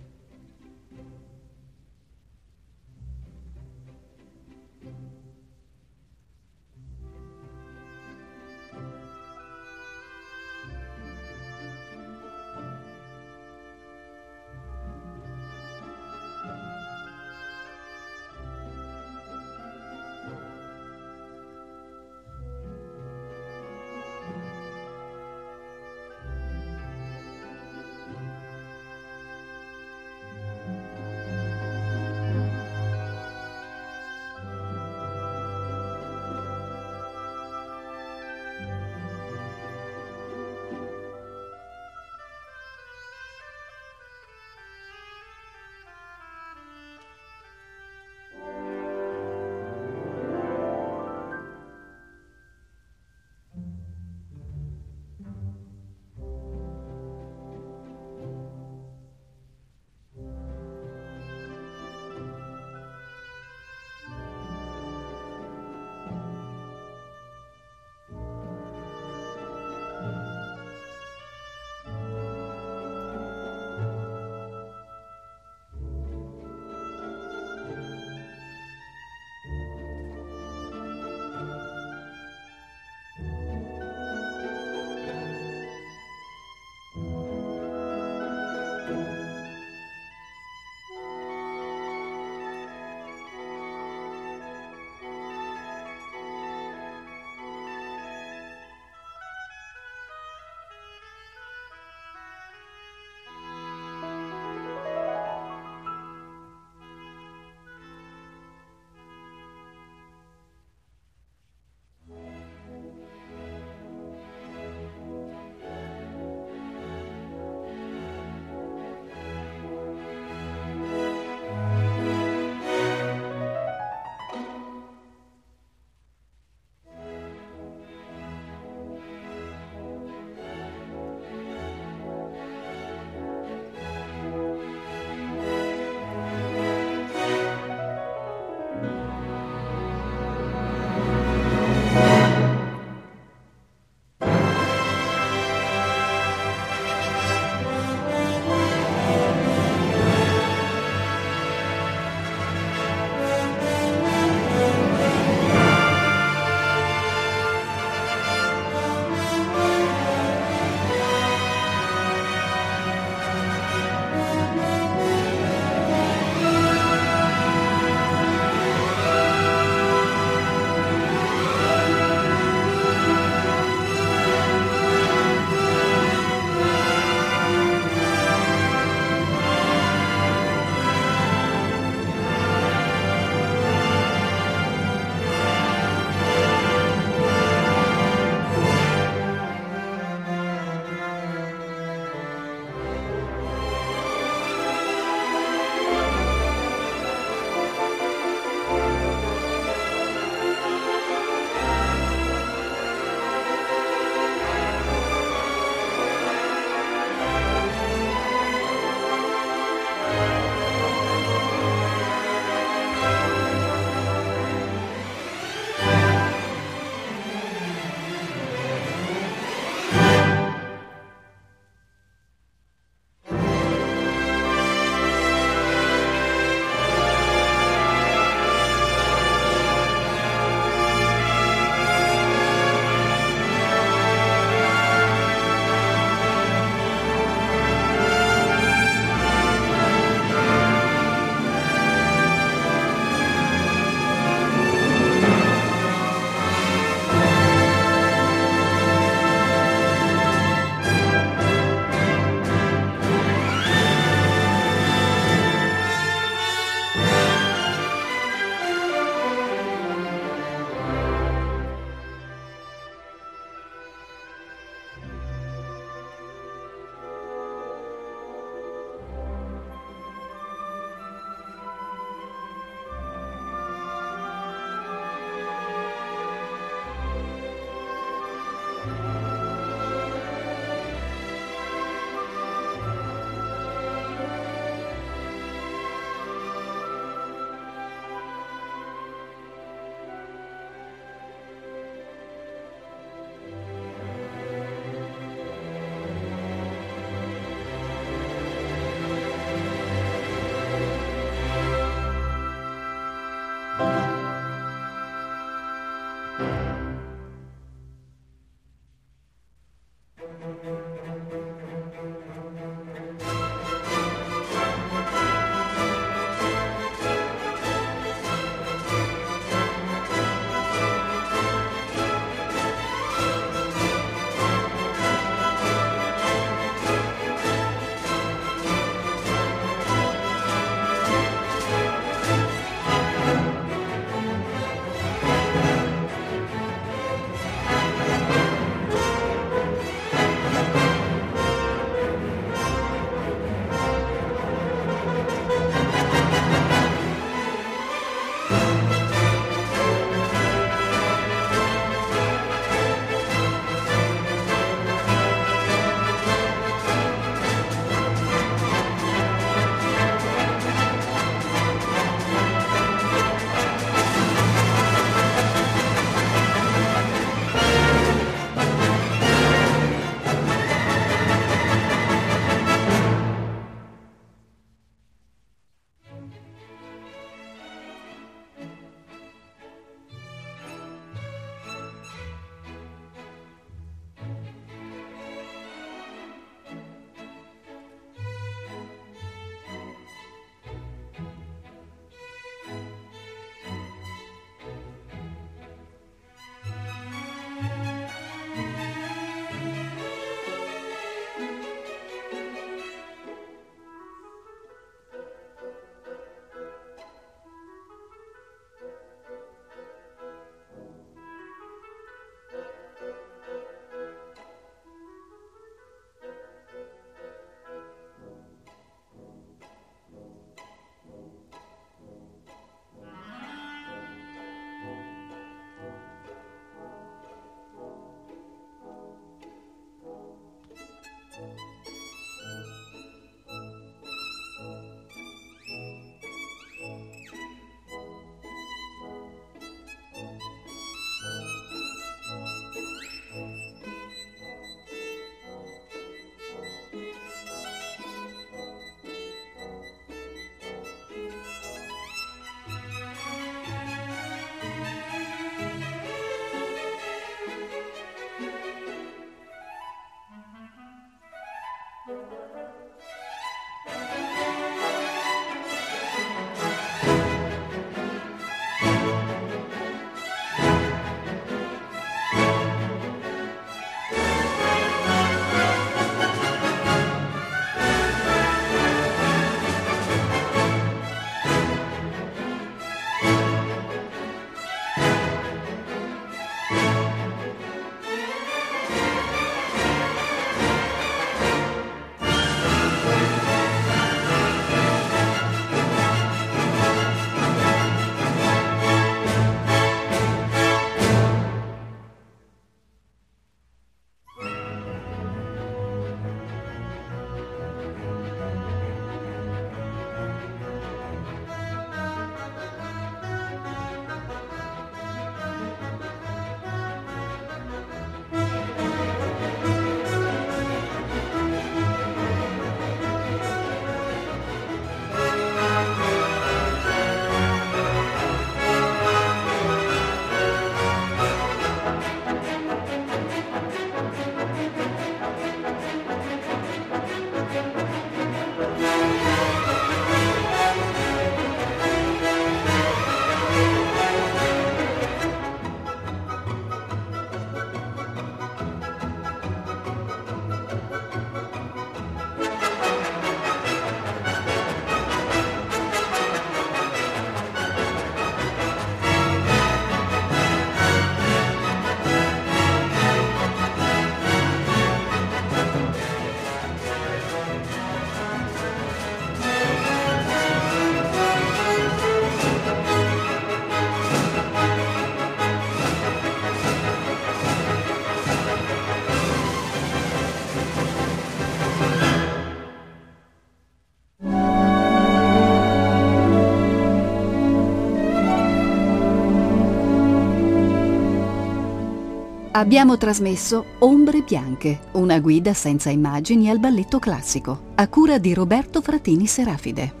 Abbiamo trasmesso Ombre Bianche, una guida senza immagini al balletto classico, a cura di Roberto Fratini Serafide.